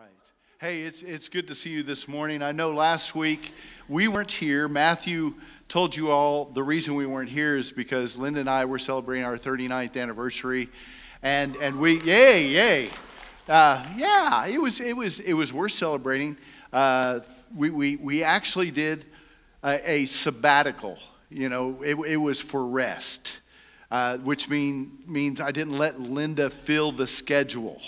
right. Hey, it's, it's good to see you this morning. I know last week we weren't here. Matthew told you all the reason we weren't here is because Linda and I were celebrating our 39th anniversary. And, and we, yay, yay. Uh, yeah, it was, it, was, it was worth celebrating. Uh, we, we, we actually did a, a sabbatical. You know, it, it was for rest, uh, which mean, means I didn't let Linda fill the schedule.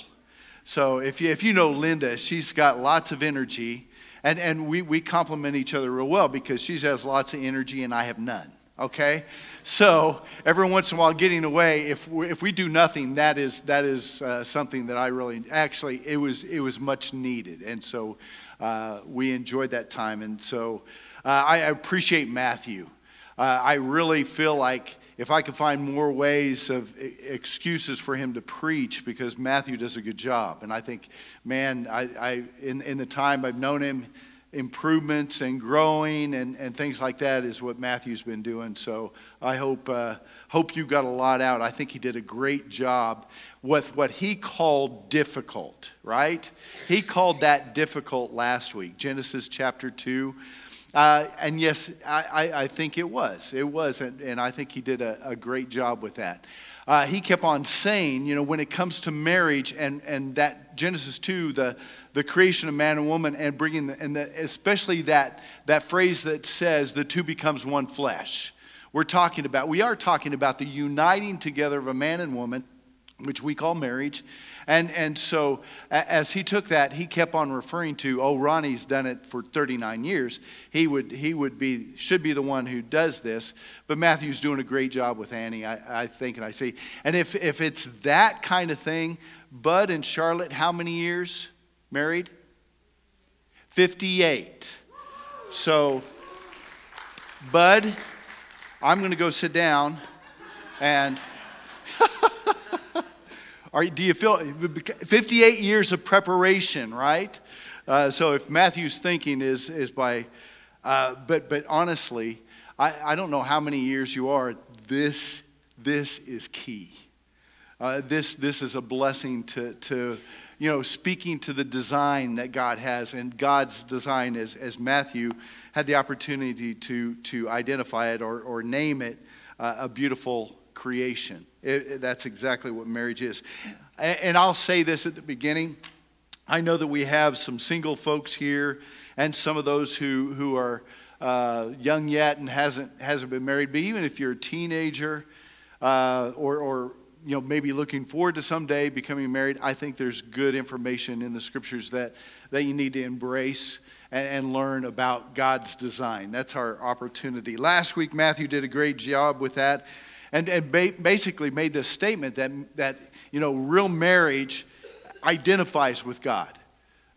So if you, if you know Linda, she's got lots of energy, and, and we, we complement each other real well because she has lots of energy and I have none. Okay? So every once in a while, getting away, if we, if we do nothing, that is, that is uh, something that I really, actually, it was, it was much needed. And so uh, we enjoyed that time. And so uh, I appreciate Matthew. Uh, I really feel like if I could find more ways of excuses for him to preach, because Matthew does a good job. And I think, man, I, I in, in the time I've known him, improvements and growing and, and things like that is what Matthew's been doing. So I hope, uh, hope you got a lot out. I think he did a great job with what he called difficult, right? He called that difficult last week, Genesis chapter 2. Uh, and yes, I, I, I, think it was. It was. And, and I think he did a, a great job with that. Uh, he kept on saying, you know, when it comes to marriage and, and that Genesis 2, the, the creation of man and woman, and bringing, the, and the, especially that, that phrase that says the two becomes one flesh. We're talking about, we are talking about the uniting together of a man and woman, which we call marriage, and, and so as he took that, he kept on referring to, oh, Ronnie's done it for 39 years. He would, he would be, should be the one who does this. But Matthew's doing a great job with Annie, I, I think, and I see. And if, if it's that kind of thing, Bud and Charlotte, how many years married? 58. So, Bud, I'm going to go sit down and. Are, do you feel 58 years of preparation, right? Uh, so if Matthew's thinking is, is by, uh, but, but honestly, I, I don't know how many years you are. This, this is key. Uh, this, this is a blessing to, to, you know, speaking to the design that God has. And God's design, as, as Matthew had the opportunity to, to identify it or, or name it, uh, a beautiful creation. It, it, that's exactly what marriage is. And, and I'll say this at the beginning. I know that we have some single folks here and some of those who, who are uh, young yet and hasn't, hasn't been married. But even if you're a teenager uh, or, or you know, maybe looking forward to someday becoming married, I think there's good information in the scriptures that, that you need to embrace and, and learn about God's design. That's our opportunity. Last week, Matthew did a great job with that and, and ba- basically made this statement that, that, you know, real marriage identifies with God.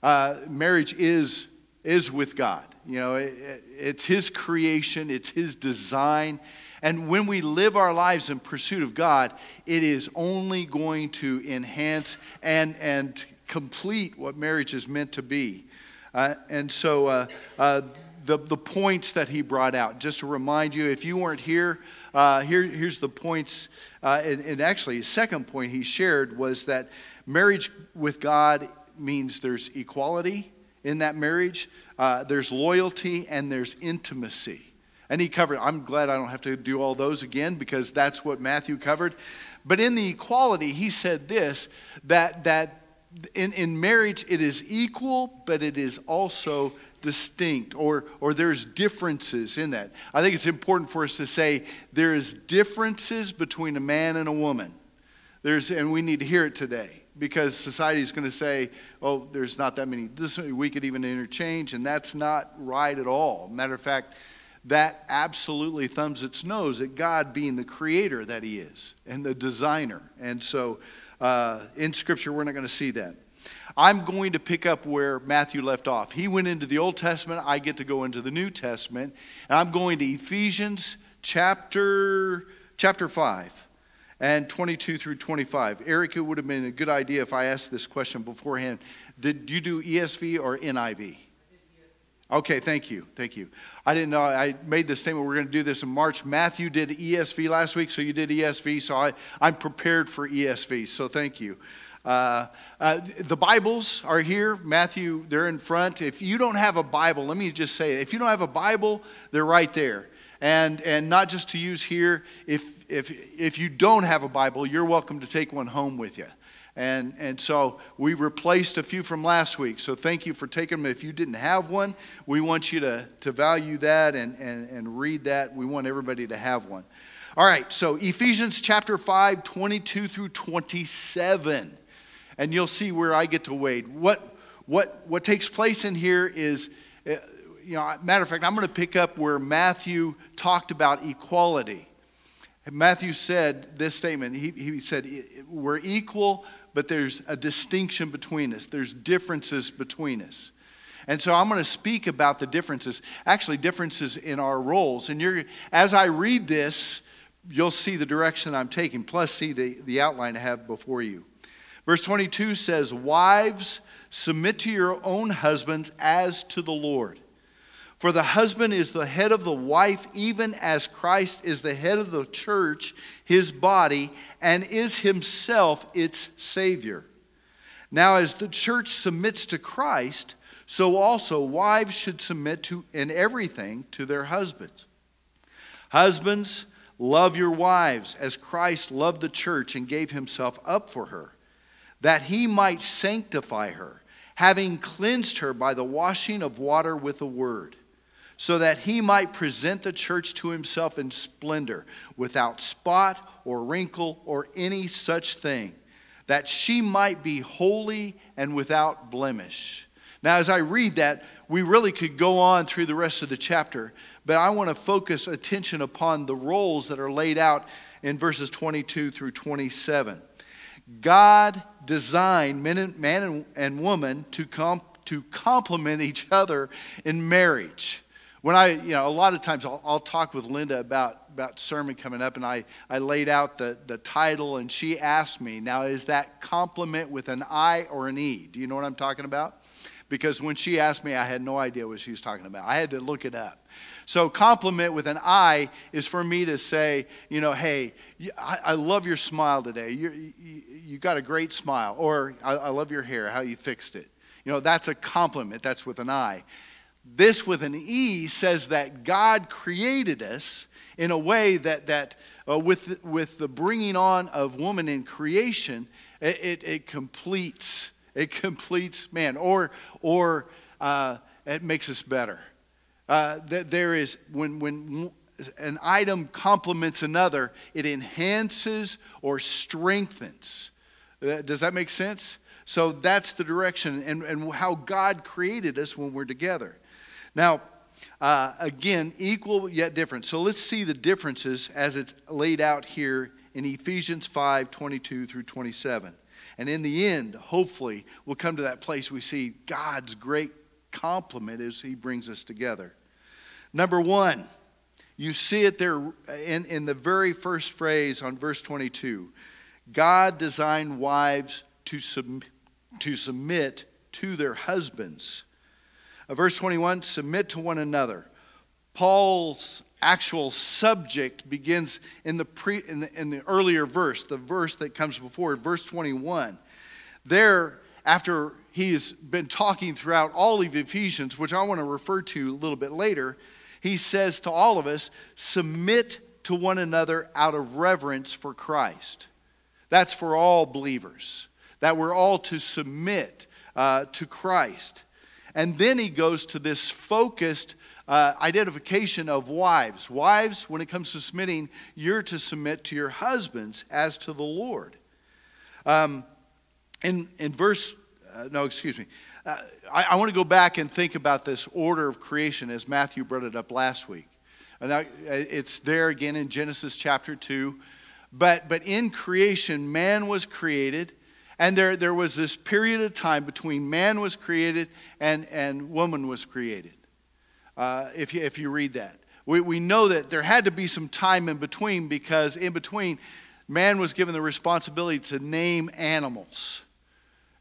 Uh, marriage is, is with God. You know, it, it's His creation, it's His design. And when we live our lives in pursuit of God, it is only going to enhance and, and complete what marriage is meant to be. Uh, and so, uh, uh, the, the points that he brought out, just to remind you, if you weren't here, uh, here, here's the points. Uh, and, and actually, his second point he shared was that marriage with God means there's equality in that marriage, uh, there's loyalty, and there's intimacy. And he covered, I'm glad I don't have to do all those again because that's what Matthew covered. But in the equality, he said this that, that in, in marriage, it is equal, but it is also distinct or, or there's differences in that. I think it's important for us to say there's differences between a man and a woman. There's, and we need to hear it today because society is going to say, oh, there's not that many. This, we could even interchange, and that's not right at all. Matter of fact, that absolutely thumbs its nose at God being the creator that He is and the designer. And so uh, in Scripture, we're not going to see that. I'm going to pick up where Matthew left off. He went into the Old Testament, I get to go into the New Testament, and I'm going to Ephesians chapter chapter 5 and 22 through 25. Eric, it would have been a good idea if I asked this question beforehand. Did you do ESV or NIV? Okay, thank you. Thank you. I didn't know. I made the statement we're going to do this in March. Matthew did ESV last week, so you did ESV, so I, I'm prepared for ESV, so thank you. Uh, uh, the Bibles are here. Matthew, they're in front. If you don't have a Bible, let me just say, if you don't have a Bible, they're right there. And, and not just to use here, if, if, if you don't have a Bible, you're welcome to take one home with you. And, and so we replaced a few from last week. So thank you for taking them. If you didn't have one, we want you to, to value that and, and, and read that. We want everybody to have one. All right, so Ephesians chapter 5, 22 through 27. And you'll see where I get to wade. What, what, what takes place in here is, uh, you know, matter of fact, I'm going to pick up where Matthew talked about equality. Matthew said this statement. He, he said, We're equal, but there's a distinction between us, there's differences between us. And so I'm going to speak about the differences, actually, differences in our roles. And you're, as I read this, you'll see the direction I'm taking, plus see the, the outline I have before you. Verse 22 says, Wives, submit to your own husbands as to the Lord. For the husband is the head of the wife, even as Christ is the head of the church, his body, and is himself its Savior. Now, as the church submits to Christ, so also wives should submit to in everything to their husbands. Husbands, love your wives as Christ loved the church and gave himself up for her, that he might sanctify her, having cleansed her by the washing of water with the word so that he might present the church to himself in splendor, without spot or wrinkle or any such thing, that she might be holy and without blemish. Now, as I read that, we really could go on through the rest of the chapter, but I want to focus attention upon the roles that are laid out in verses 22 through 27. God designed man and, man and woman to, comp, to complement each other in marriage when I, you know, a lot of times I'll, I'll, talk with Linda about, about sermon coming up, and I, I laid out the, the title, and she asked me, now, is that compliment with an I or an E? Do you know what I'm talking about? Because when she asked me, I had no idea what she was talking about. I had to look it up. So, compliment with an I is for me to say, you know, hey, I, I love your smile today. you, you got a great smile. Or, I, I love your hair, how you fixed it. You know, that's a compliment. That's with an I. This with an E says that God created us in a way that, that uh, with, with the bringing on of woman in creation, it, it, it completes, it completes man, or, or uh, it makes us better. Uh, that there is, when, when an item complements another, it enhances or strengthens. Does that make sense? So that's the direction and, and how God created us when we're together. Now, uh, again, equal yet different. So let's see the differences as it's laid out here in Ephesians 5 22 through 27. And in the end, hopefully, we'll come to that place we see God's great complement as He brings us together. Number one, you see it there in, in the very first phrase on verse 22. God designed wives to, sub, to submit to their husbands uh, verse 21 submit to one another. Paul's actual subject begins in the, pre, in the, in the earlier verse, the verse that comes before, verse 21. There, after he's been talking throughout all of Ephesians, which I want to refer to a little bit later, he says to all of us, submit to one another out of reverence for Christ. That's for all believers, that we're all to submit uh, to Christ. And then he goes to this focused uh, identification of wives. Wives, when it comes to submitting, you're to submit to your husbands as to the Lord. Um, in, in verse, uh, no, excuse me. Uh, I, I want to go back and think about this order of creation as Matthew brought it up last week. And I, it's there again in Genesis chapter 2. But, but in creation, man was created and there, there was this period of time between man was created and, and woman was created. Uh, if, you, if you read that, we, we know that there had to be some time in between because in between, man was given the responsibility to name animals.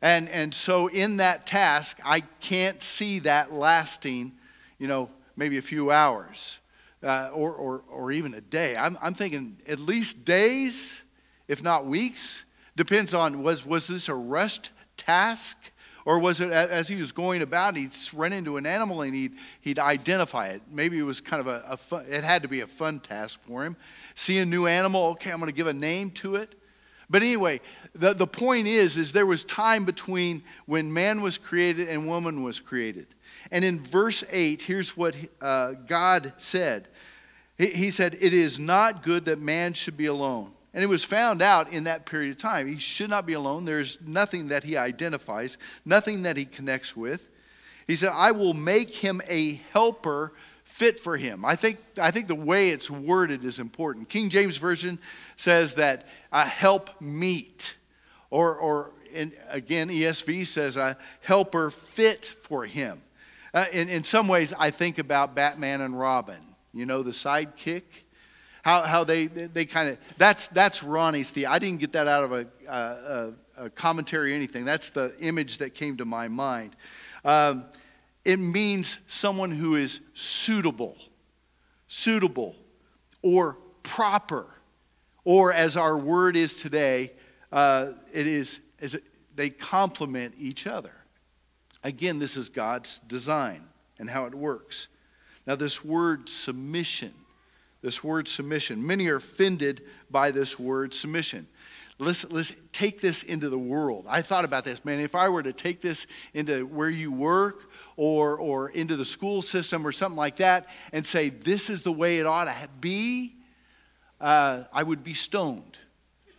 And, and so, in that task, I can't see that lasting, you know, maybe a few hours uh, or, or, or even a day. I'm, I'm thinking at least days, if not weeks Depends on was, was this a rushed task? Or was it as he was going about, he'd run into an animal and he'd, he'd identify it? Maybe it was kind of a, a fun, it had to be a fun task for him. See a new animal, okay, I'm going to give a name to it. But anyway, the, the point is, is there was time between when man was created and woman was created. And in verse 8, here's what uh, God said. He, said, It is not good that man should be alone. And it was found out in that period of time. He should not be alone. There's nothing that he identifies, nothing that he connects with. He said, I will make him a helper fit for him. I think, I think the way it's worded is important. King James Version says that a help meet, or, or in, again, ESV says a helper fit for him. Uh, in, in some ways, I think about Batman and Robin, you know, the sidekick how, how they, they kind of, that's, that's Ronnie's theory. I didn't get that out of a, a, a, commentary or anything. That's the image that came to my mind. Um, it means someone who is suitable, suitable, or proper, or as our word is today, uh, it is, is it, they complement each other. Again, this is God's design and how it works. Now, this word submission this word submission. Many are offended by this word submission. Let's, let's take this into the world. I thought about this, man. If I were to take this into where you work or, or into the school system or something like that and say, this is the way it ought to be, uh, I would be stoned.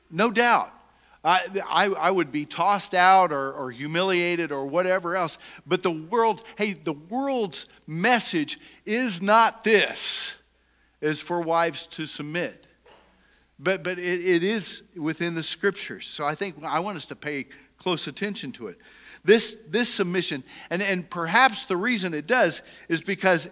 No doubt. I, I, would be tossed out or, or humiliated or whatever else. But the world, hey, the world's message is not this is for wives to submit. But, but it, it is within the scriptures. So I think I want us to pay close attention to it. This, this submission, and, and perhaps the reason it does is because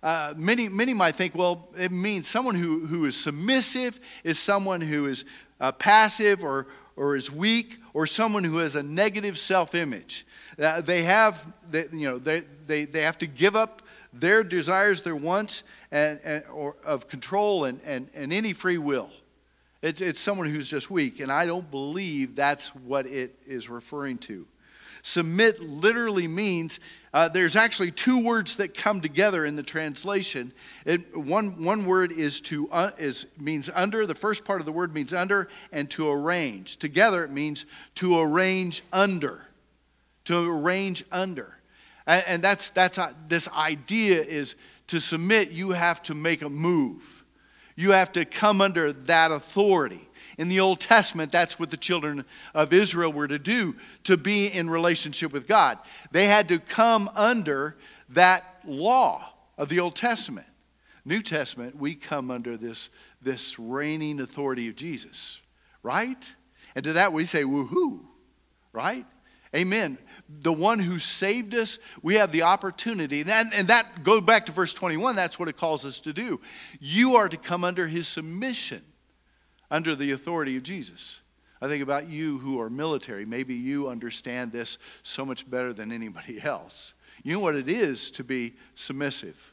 uh, many, many might think, well, it means someone who, who is submissive is someone who is uh, passive or, or is weak or someone who has a negative self image. Uh, they have, they, you know, they, they, they have to give up their desires, their wants, and, and, or of control and, and, and any free will. It's, it's someone who's just weak, and I don't believe that's what it is referring to. Submit literally means uh, there's actually two words that come together in the translation. It, one, one word is to uh, is means under. The first part of the word means under, and to arrange. Together it means to arrange under. To arrange under. And, and that's, that's uh, this idea is to submit, you have to make a move. You have to come under that authority. In the Old Testament, that's what the children of Israel were to do to be in relationship with God. They had to come under that law of the Old Testament. New Testament, we come under this, this reigning authority of Jesus, right? And to that we say, woohoo, right? Amen. The one who saved us, we have the opportunity. And, and that goes back to verse 21. That's what it calls us to do. You are to come under his submission, under the authority of Jesus. I think about you who are military. Maybe you understand this so much better than anybody else. You know what it is to be submissive,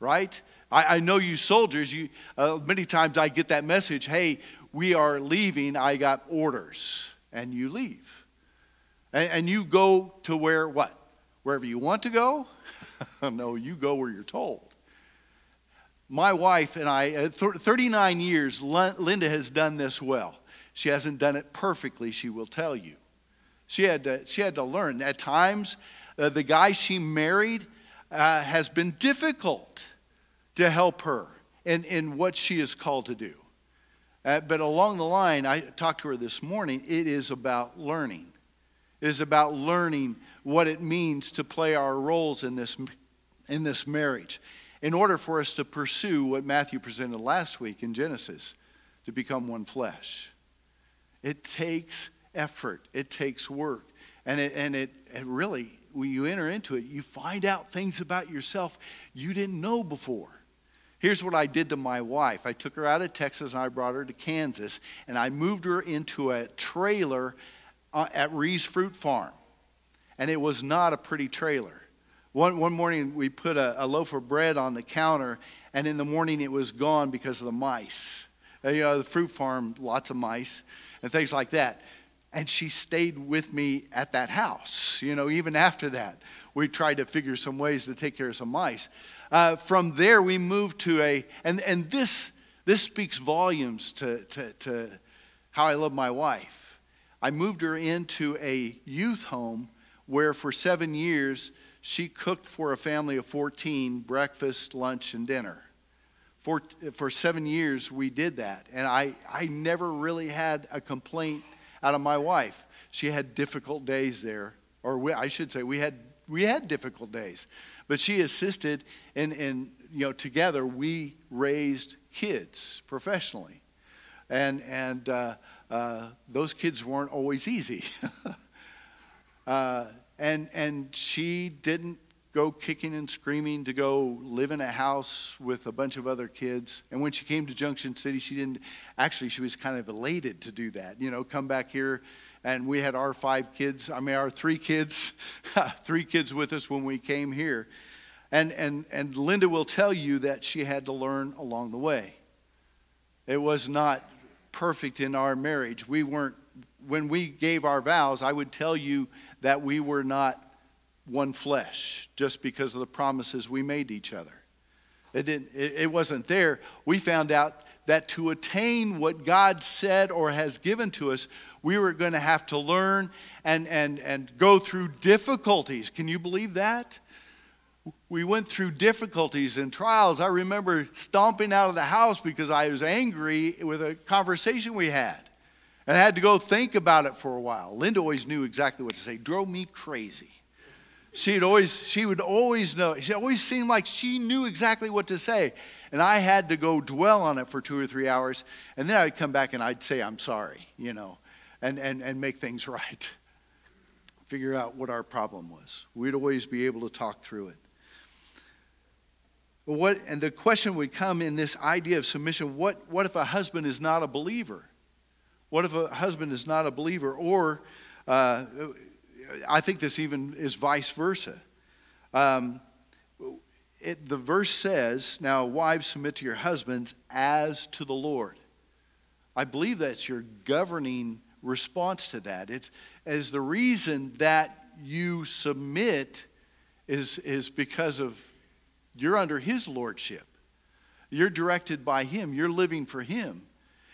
right? I, I know you soldiers, you, uh, many times I get that message hey, we are leaving, I got orders, and you leave. And, and you go to where what? Wherever you want to go? no, you go where you're told. My wife and I, uh, 39 years, Linda has done this well. She hasn't done it perfectly, she will tell you. She had to, she had to learn. At times, uh, the guy she married uh, has been difficult to help her in, in what she is called to do. Uh, but along the line, I talked to her this morning, it is about learning. It is about learning what it means to play our roles in this, in this marriage in order for us to pursue what Matthew presented last week in Genesis to become one flesh. It takes effort, it takes work. And it, and it, it really, when you enter into it, you find out things about yourself you didn't know before. Here's what I did to my wife I took her out of Texas and I brought her to Kansas, and I moved her into a trailer uh, at Ree's Fruit Farm, and it was not a pretty trailer. One, one morning, we put a, a loaf of bread on the counter, and in the morning, it was gone because of the mice. Uh, you know, the fruit farm, lots of mice and things like that. and she stayed with me at that house. You know, even after that, we tried to figure some ways to take care of some mice. Uh, from there, we moved to a, and, and this, this speaks volumes to, to, to how I love my wife. I moved her into a youth home where for seven years she cooked for a family of 14 breakfast, lunch, and dinner. For, for seven years, we did that. And I, I never really had a complaint out of my wife. She had difficult days there, or we, I should say, we had, we had difficult days. But she assisted, and, and you know, together we raised kids professionally. And, and uh, uh, those kids weren't always easy. uh, and, and she didn't go kicking and screaming to go live in a house with a bunch of other kids. And when she came to Junction City, she didn't actually, she was kind of elated to do that. You know, come back here. And we had our five kids, I mean, our three kids, three kids with us when we came here. And, and, and Linda will tell you that she had to learn along the way. It was not perfect in our marriage. We weren't, when we gave our vows, I would tell you that we were not one flesh just because of the promises we made each other. It, didn't, it, it wasn't there. We found out that to attain what God said or has given to us, we were going to have to learn and, and, and go through difficulties. Can you believe that? We went through difficulties and trials. I remember stomping out of the house because I was angry with a conversation we had. And I had to go think about it for a while. Linda always knew exactly what to say, drove me crazy. She'd always she would always know. She always seemed like she knew exactly what to say. And i had to go dwell on it for two or three hours. And then i'd come back and i'd say i'm sorry you know and and, and make things right. Figure out what our problem was. We'd always be able to talk through it. What and the question would come in this idea of submission what what if a husband is not a believer what if a husband is not a believer or uh, I think this even is vice versa. Um, it, the verse says, Now, wives, submit to your husbands as to the Lord. I believe that's your governing response to that. It's as the reason that you submit is, is because of you're under his lordship. You're directed by him. You're living for him.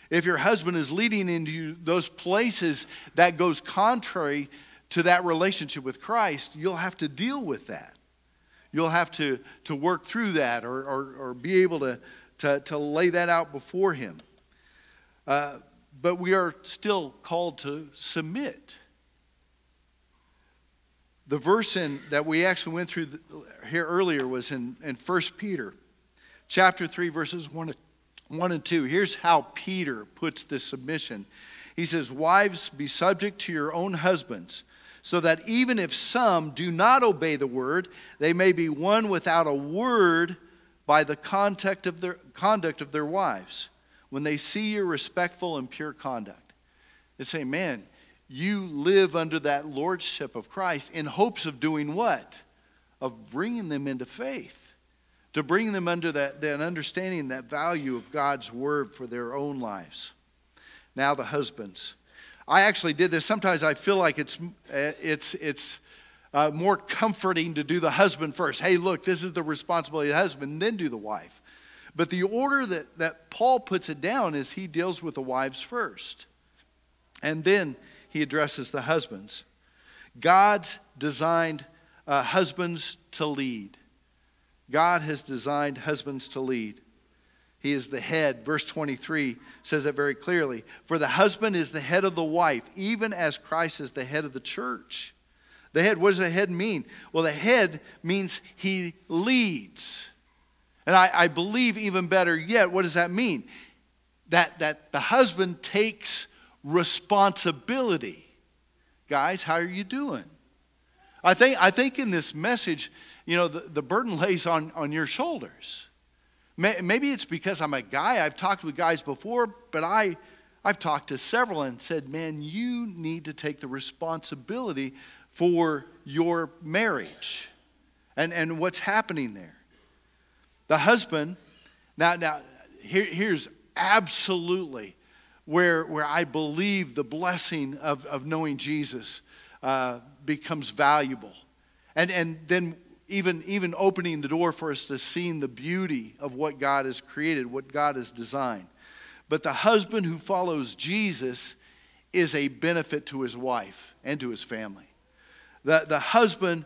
If your husband is leading into those places that goes contrary to that relationship with Christ, you'll have to deal with that. You'll have to, to work through that or, or, or be able to, to, to lay that out before Him. Uh, but we are still called to submit. The verse in, that we actually went through here earlier was in, in 1 Peter chapter 3, verses 1, 1 and 2. Here's how Peter puts this submission. He says, Wives, be subject to your own husbands so that even if some do not obey the word, they may be won without a word by the conduct of their, conduct of their wives when they see your respectful and pure conduct. They say, man, you live under that lordship of Christ in hopes of doing what? Of bringing them into faith, to bring them under that, that understanding, that value of God's word for their own lives. Now, the husbands. I actually did this. Sometimes I feel like it's, it's, it's uh, more comforting to do the husband first. Hey, look, this is the responsibility of the husband, then do the wife. But the order that, that Paul puts it down is he deals with the wives first, and then he addresses the husbands. God's designed uh, husbands to lead. God has designed husbands to lead. He is the head. Verse 23 says it very clearly. For the husband is the head of the wife, even as Christ is the head of the church. The head, what does the head mean? Well, the head means he leads. And I, I believe even better yet, what does that mean? That, that the husband takes responsibility. Guys, how are you doing? I think, I think in this message, you know, the, the burden lays on, on your shoulders. Maybe it's because I'm a guy. I've talked with guys before, but I, I've talked to several and said, man, you need to take the responsibility for your marriage and, and what's happening there. The husband, now, now here, here's absolutely where, where I believe the blessing of, of knowing Jesus uh, becomes valuable. And, and then even, even opening the door for us to seeing the beauty of what God has created, what God has designed. But the husband who follows Jesus is a benefit to his wife and to his family. The, the husband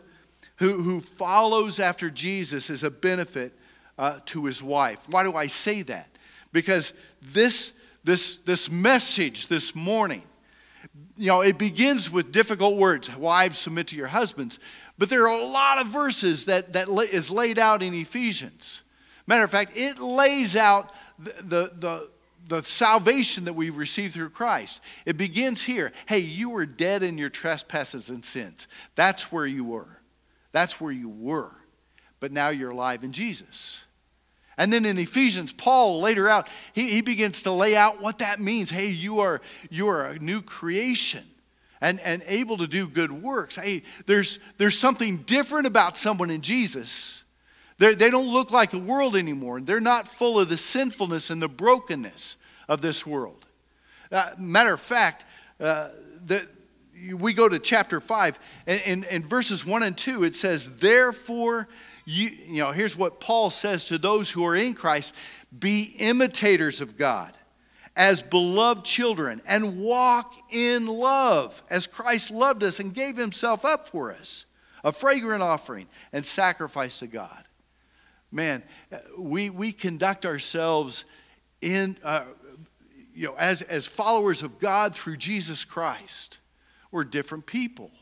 who, who follows after Jesus is a benefit uh, to his wife. Why do I say that? Because this, this, this message this morning, you know, it begins with difficult words. Wives, submit to your husbands. But there are a lot of verses that, that is laid out in Ephesians. Matter of fact, it lays out the, the, the, the salvation that we receive through Christ. It begins here. Hey, you were dead in your trespasses and sins. That's where you were. That's where you were. But now you're alive in Jesus. And then in Ephesians, Paul later out, he, he begins to lay out what that means. Hey, you are, you are a new creation and, and able to do good works. Hey, there's, there's something different about someone in Jesus. They're, they do not look like the world anymore. They're not full of the sinfulness and the brokenness of this world. Uh, matter of fact, uh, the, we go to chapter 5, and in verses 1 and 2, it says, Therefore, you, you know, here's what Paul says to those who are in Christ be imitators of God as beloved children and walk in love as Christ loved us and gave himself up for us, a fragrant offering and sacrifice to God. Man, we, we conduct ourselves in, uh, you know, as, as followers of God through Jesus Christ. We're different people.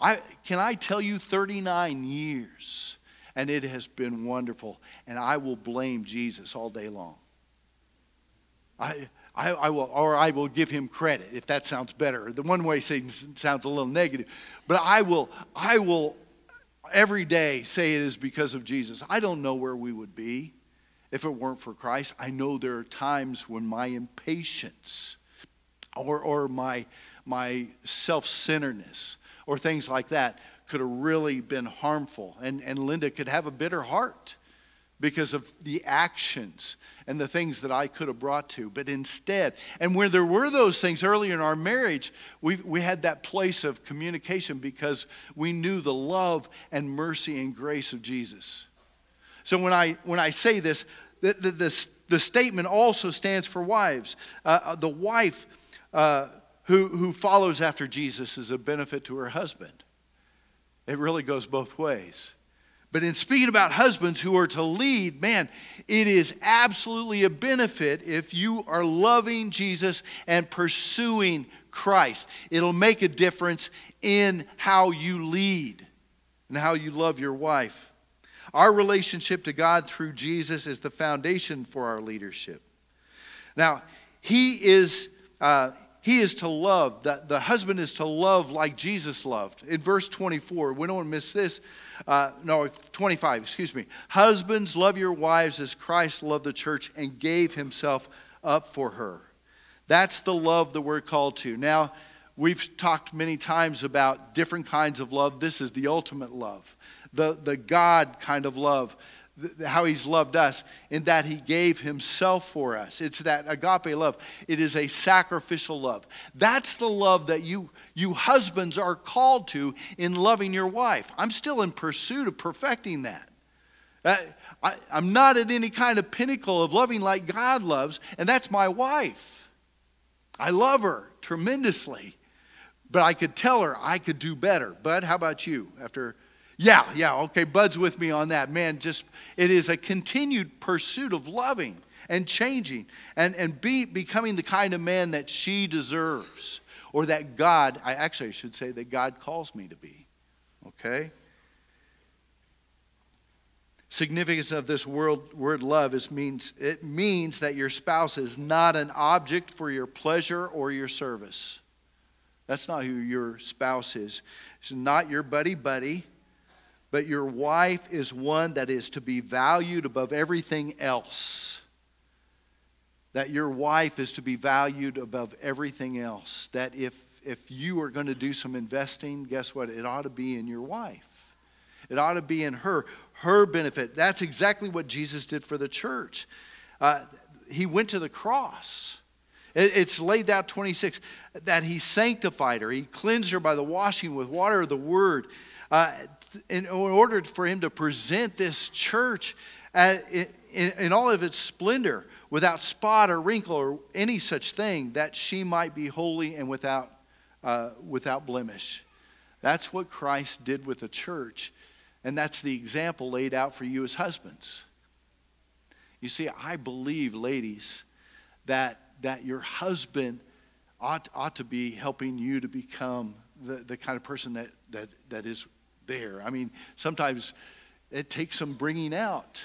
I, can I tell you, 39 years and it has been wonderful. And I will blame Jesus all day long. I, I, I, will, or I will give him credit if that sounds better. The one way saying sounds a little negative, but I will, I will every day say it is because of Jesus. I don't know where we would be if it weren't for Christ. I know there are times when my impatience or, or my, my self centeredness or things like that could have really been harmful. And, and Linda could have a bitter heart because of the actions and the things that I could have brought to. But instead, and when there were those things earlier in our marriage, we, we had that place of communication because we knew the love and mercy and grace of Jesus. So when I, when I say this, the, the, the, the statement also stands for wives. Uh, uh the wife uh, who, who follows after Jesus is a benefit to her husband. It really goes both ways. But in speaking about husbands who are to lead, man, it is absolutely a benefit if you are loving Jesus and pursuing Christ. It'll make a difference in how you lead and how you love your wife. Our relationship to God through Jesus is the foundation for our leadership. Now, He is. Uh, he is to love, that the husband is to love like Jesus loved. In verse 24, we don't want to miss this. Uh, no, 25, excuse me. Husbands, love your wives as Christ loved the church and gave himself up for her. That's the love that we're called to. Now, we've talked many times about different kinds of love. This is the ultimate love, the, the God kind of love how he's loved us in that he gave himself for us. It's that agape love. It is a sacrificial love. That's the love that you, you husbands are called to in loving your wife. I'm still in pursuit of perfecting that. Uh, I, I'm not at any kind of pinnacle of loving like God loves, and that's my wife. I love her tremendously, but I could tell her I could do better. But how about you after yeah, yeah, okay, Bud's with me on that. Man, just it is a continued pursuit of loving and changing and, and be, becoming the kind of man that she deserves or that God, I actually should say that God calls me to be. Okay? Significance of this word, word love is means it means that your spouse is not an object for your pleasure or your service. That's not who your spouse is. It's not your buddy buddy. But your wife is one that is to be valued above everything else. That your wife is to be valued above everything else. That if, if you are going to do some investing, guess what? It ought to be in your wife. It ought to be in her, her benefit. That's exactly what Jesus did for the church. Uh, he went to the cross. It's laid out 26 that he sanctified her. He cleansed her by the washing with water of the word uh, in order for him to present this church in, in all of its splendor without spot or wrinkle or any such thing, that she might be holy and without, uh, without blemish. That's what Christ did with the church. And that's the example laid out for you as husbands. You see, I believe, ladies, that, that your husband ought, ought to be helping you to become the, the kind of person that, that, that is there. I mean, sometimes it takes some bringing out,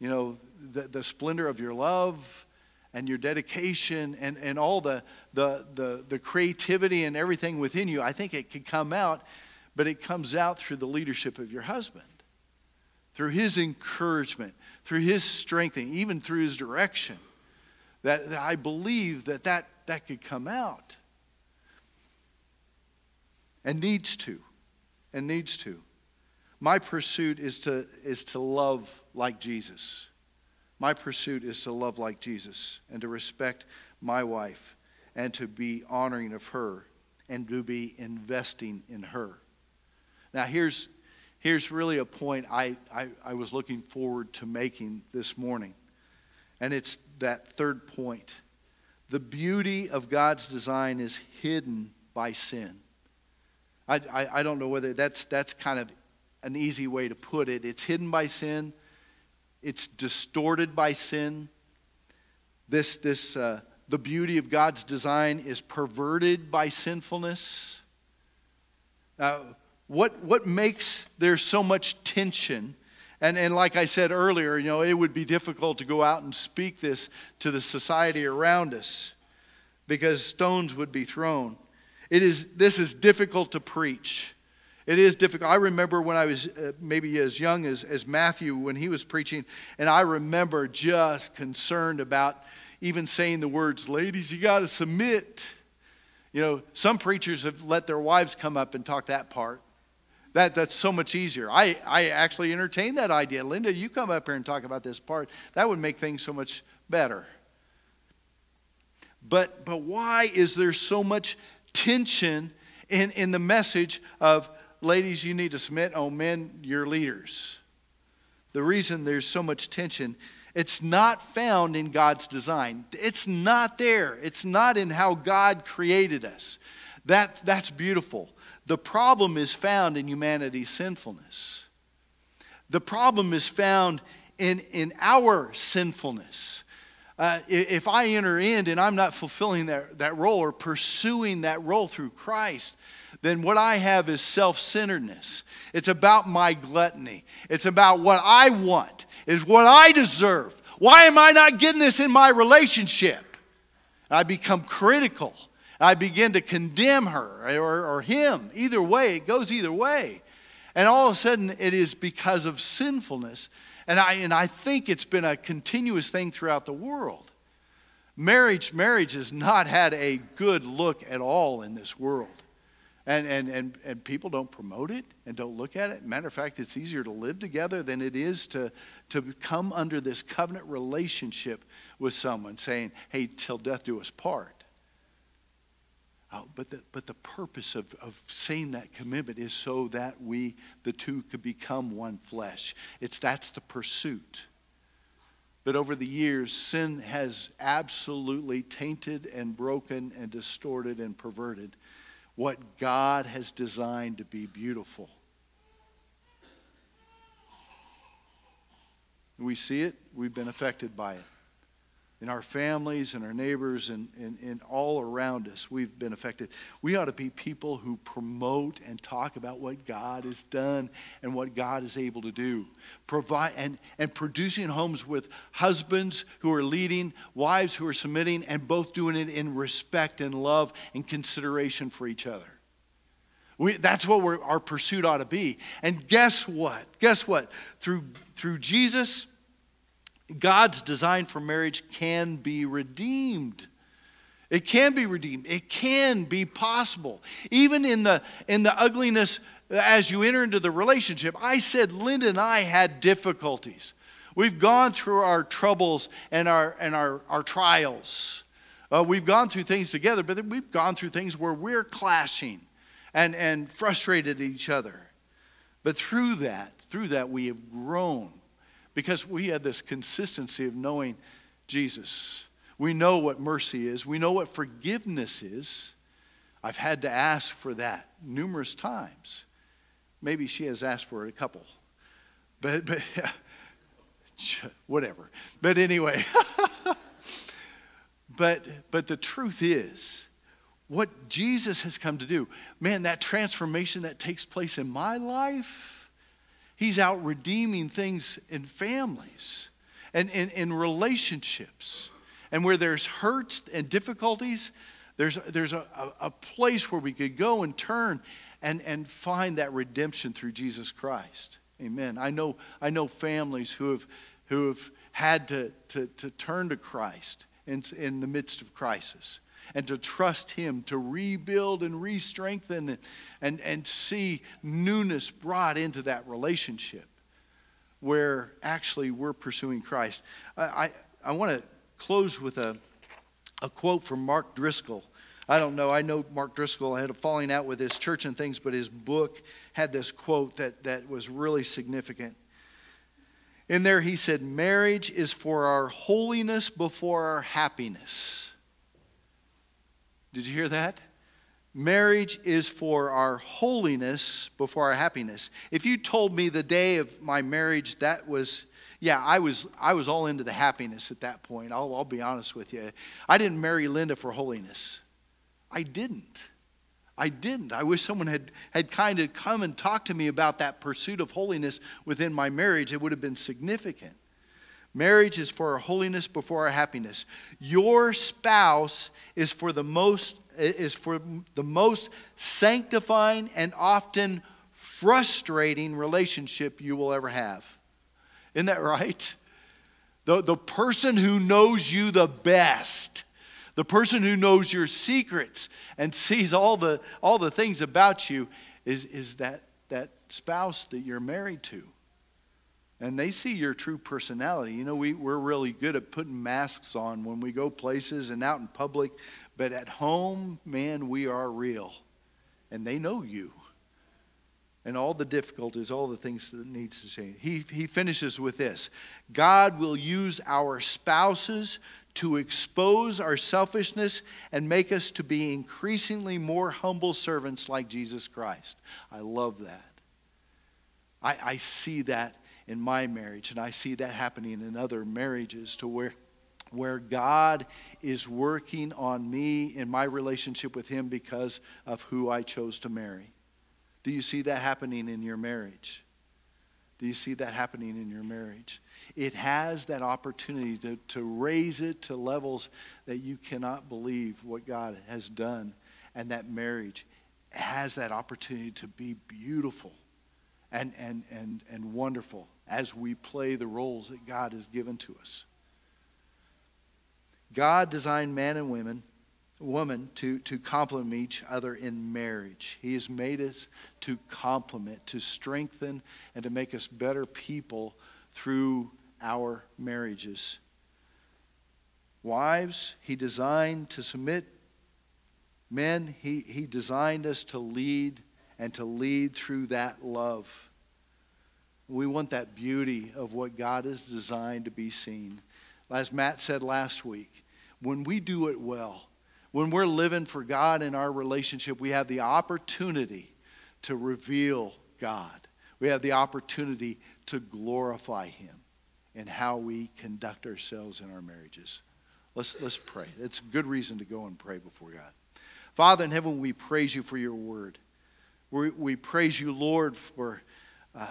you know, the, the splendor of your love and your dedication and, and all the, the, the, the creativity and everything within you. I think it can come out, but it comes out through the leadership of your husband, through his encouragement, through his strengthening, even through his direction. That, that I believe that, that that could come out. And needs to. And needs to. My pursuit is to, is to love like Jesus. My pursuit is to love like Jesus and to respect my wife and to be honoring of her and to be investing in her. Now, here's, here's really a point I, I, I was looking forward to making this morning, and it's that third point. The beauty of God's design is hidden by sin. I, I, I don't know whether that's, that's kind of an easy way to put it. It's hidden by sin it's distorted by sin. This, this, uh, the beauty of God's design is perverted by sinfulness. Uh, what, what makes there so much tension? And, and like I said earlier, you know, it would be difficult to go out and speak this to the society around us because stones would be thrown. It is, this is difficult to preach. It is difficult. I remember when I was uh, maybe as young as, as Matthew when he was preaching, and I remember just concerned about even saying the words, ladies, you got to submit. You know, some preachers have let their wives come up and talk that part. That, that's so much easier. I, I actually entertained that idea. Linda, you come up here and talk about this part. That would make things so much better. But, but why is there so much tension in, in the message of ladies, you need to submit. Oh, men, you're leaders. The reason there's so much tension, it's not found in God's design. It's not there. It's not in how God created us. That, that's beautiful. The problem is found in humanity's sinfulness. The problem is found in, in our sinfulness. Uh, if I enter in and I'm not fulfilling that, that role or pursuing that role through Christ, then what I have is self centeredness. It's about my gluttony. It's about what I want, is what I deserve. Why am I not getting this in my relationship? I become critical. I begin to condemn her or, or him. Either way, it goes either way. And all of a sudden, it is because of sinfulness. And I, and I think it's been a continuous thing throughout the world. Marriage, marriage has not had a good look at all in this world. And, and, and, and people don't promote it and don't look at it. Matter of fact, it's easier to live together than it is to, to come under this covenant relationship with someone saying, hey, till death do us part. Oh, but, the, but the purpose of, of saying that commitment is so that we, the two, could become one flesh. It's that's the pursuit. But over the years, sin has absolutely tainted and broken and distorted and perverted what God has designed to be beautiful. We see it, we've been affected by it. In our families and our neighbors and, and, and all around us, we've been affected. We ought to be people who promote and talk about what God has done and what God is able to do. Provide and, and producing homes with husbands who are leading, wives who are submitting, and both doing it in respect and love and consideration for each other. We, that's what our pursuit ought to be. And guess what? Guess what? Through, through Jesus, God's design for marriage can be redeemed. It can be redeemed. It can be possible. Even in the, in the ugliness as you enter into the relationship, I said Linda and I had difficulties. We've gone through our troubles and our, and our, our trials. Uh, we've gone through things together, but we've gone through things where we're clashing and, and frustrated at each other. But through that, through that, we have grown because we had this consistency of knowing Jesus. We know what mercy is, we know what forgiveness is. I've had to ask for that numerous times. Maybe she has asked for it a couple. But, but whatever. But anyway, but, but the truth is, what Jesus has come to do, man, that transformation that takes place in my life, He's out redeeming things in families and in, relationships. And where there's hurts and difficulties, there's, there's a, a, a place where we could go and turn and, and find that redemption through Jesus Christ. Amen. I know, I know families who have, who have had to, to, to turn to Christ in, in the midst of crisis and to trust Him to rebuild and re strengthen and, and, and see newness brought into that relationship where actually we're pursuing Christ. I, I, I want to close with a, a quote from Mark Driscoll. I don't know. I know Mark Driscoll had a falling out with his church and things, but his book had this quote that, that was really significant. In there, he said, Marriage is for our holiness before our happiness. Did you hear that? Marriage is for our holiness before our happiness. If you told me the day of my marriage that was, yeah, I was, I was all into the happiness at that point. I'll, I'll be honest with you. I didn't marry Linda for holiness. I didn't. I didn't. I wish someone had, had kind of come and talked to me about that pursuit of holiness within my marriage. It would have been significant. Marriage is for our holiness before our happiness. Your spouse is for the most is for the most sanctifying and often frustrating relationship you will ever have. Isn't that right? The, the person who knows you the best the person who knows your secrets and sees all the, all the things about you is, is that, that spouse that you're married to. And they see your true personality. You know, we, we're really good at putting masks on when we go places and out in public, but at home, man, we are real. And they know you. And all the difficulties, all the things that needs to change. He, he finishes with this God will use our spouses to expose our selfishness and make us to be increasingly more humble servants like Jesus Christ. I love that. I, I see that in my marriage, and I see that happening in other marriages to where, where God is working on me in my relationship with Him because of who I chose to marry. Do you see that happening in your marriage? Do you see that happening in your marriage? it has that opportunity to, to raise it to levels that you cannot believe what God has done. And that marriage has that opportunity to be beautiful and, and, and, and wonderful as we play the roles that God has given to us. God designed man and women, woman to, to complement each other in marriage. He has made us to complement, to strengthen, and to make us better people through our marriages. Wives, he designed to submit. Men, he, he designed us to lead and to lead through that love. We want that beauty of what God has designed to be seen. As Matt said last week, when we do it well, when we're living for God in our relationship, we have the opportunity to reveal God. We have the opportunity to glorify Him in how we conduct ourselves in our marriages. Let's, let's pray. It's a good reason to go and pray before God. Father in heaven, we praise you for your word. We, we praise you, Lord, for uh,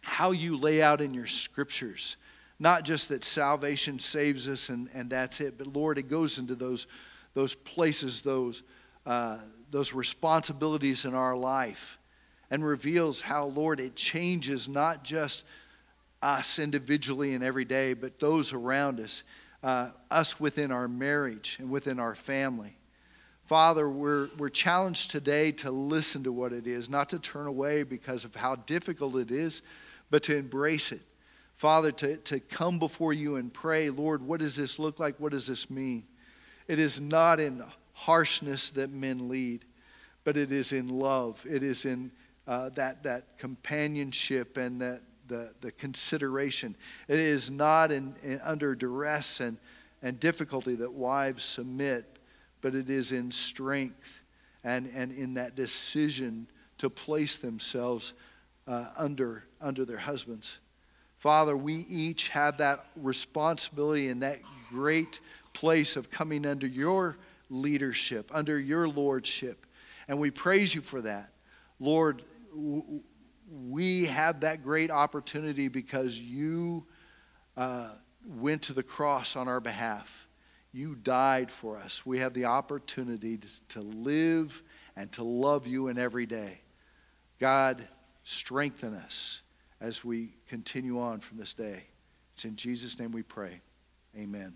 how you lay out in your scriptures. Not just that salvation saves us and, and that's it, but Lord, it goes into those, those places, those, uh, those responsibilities in our life and reveals how, Lord, it changes not just us individually and every day, but those around us, uh, us within our marriage and within our family. Father, we're, we're challenged today to listen to what it is, not to turn away because of how difficult it is, but to embrace it. Father, to, to come before you and pray, Lord, what does this look like? What does this mean? It is not in harshness that men lead, but it is in love. It is in uh, that, that companionship and that the, the consideration. It is not in, in, under duress and, and difficulty that wives submit, but it is in strength and, and in that decision to place themselves uh, under, under their husbands. Father, we each have that responsibility and that great place of coming under your leadership, under your lordship. And we praise you for that. Lord, we have that great opportunity because you uh, went to the cross on our behalf. You died for us. We have the opportunity to, live and to love you in every day. God, strengthen us as we continue on from this day. It's in Jesus' name we pray. Amen.